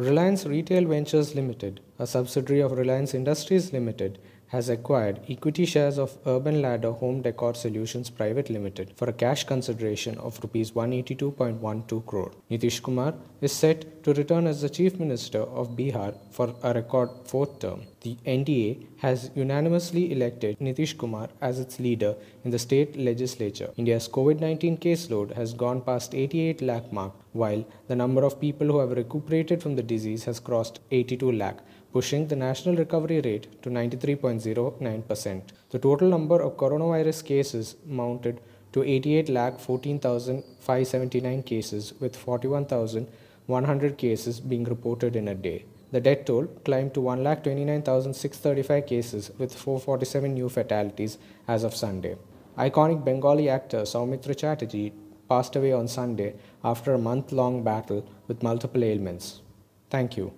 Reliance Retail Ventures Limited, a subsidiary of Reliance Industries Limited, has acquired equity shares of Urban Ladder Home Decor Solutions Private Limited for a cash consideration of rupees 182.12 crore. Nitish Kumar is set to return as the Chief Minister of Bihar for a record fourth term. The NDA has unanimously elected Nitish Kumar as its leader in the state legislature. India's COVID-19 caseload has gone past 88 lakh mark while the number of people who have recuperated from the disease has crossed 82 lakh pushing the national recovery rate to 93.09%. The total number of coronavirus cases mounted to 88,14,579 cases, with 41,100 cases being reported in a day. The death toll climbed to 1,29,635 cases, with 447 new fatalities as of Sunday. Iconic Bengali actor Soumitra Chatterjee passed away on Sunday after a month long battle with multiple ailments. Thank you.